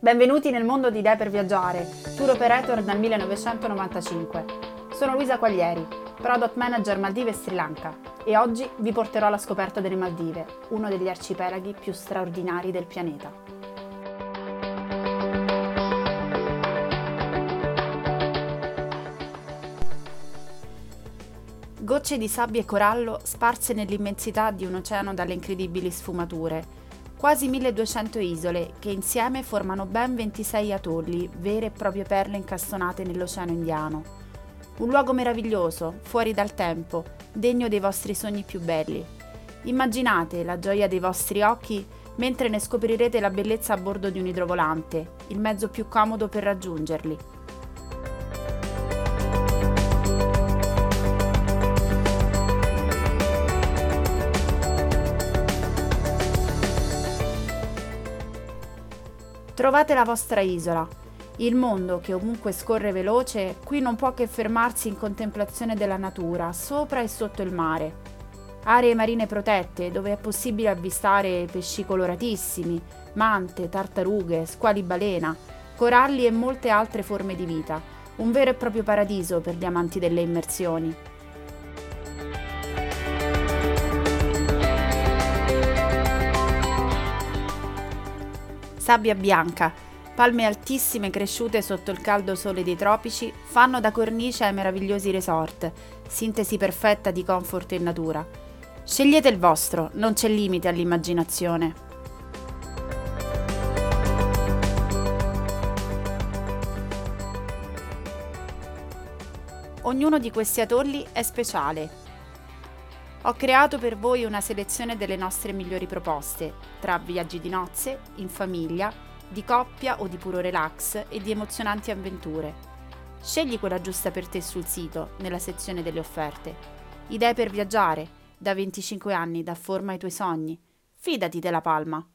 Benvenuti nel mondo di Idee per Viaggiare, tour operator dal 1995. Sono Luisa Quaglieri, product manager Maldive e Sri Lanka e oggi vi porterò alla scoperta delle Maldive, uno degli arcipelaghi più straordinari del pianeta. Gocce di sabbia e corallo sparse nell'immensità di un oceano dalle incredibili sfumature Quasi 1200 isole che insieme formano ben 26 atolli, vere e proprie perle incastonate nell'Oceano Indiano. Un luogo meraviglioso, fuori dal tempo, degno dei vostri sogni più belli. Immaginate la gioia dei vostri occhi mentre ne scoprirete la bellezza a bordo di un idrovolante, il mezzo più comodo per raggiungerli. Trovate la vostra isola. Il mondo, che ovunque scorre veloce, qui non può che fermarsi in contemplazione della natura, sopra e sotto il mare. Aree marine protette, dove è possibile avvistare pesci coloratissimi, mante, tartarughe, squali balena, coralli e molte altre forme di vita. Un vero e proprio paradiso per gli amanti delle immersioni. Sabbia bianca, palme altissime cresciute sotto il caldo sole dei tropici fanno da cornice ai meravigliosi resort, sintesi perfetta di comfort e natura. Scegliete il vostro, non c'è limite all'immaginazione. Ognuno di questi atolli è speciale, ho creato per voi una selezione delle nostre migliori proposte, tra viaggi di nozze, in famiglia, di coppia o di puro relax e di emozionanti avventure. Scegli quella giusta per te sul sito, nella sezione delle offerte. Idee per viaggiare, da 25 anni, da forma ai tuoi sogni. Fidati della Palma.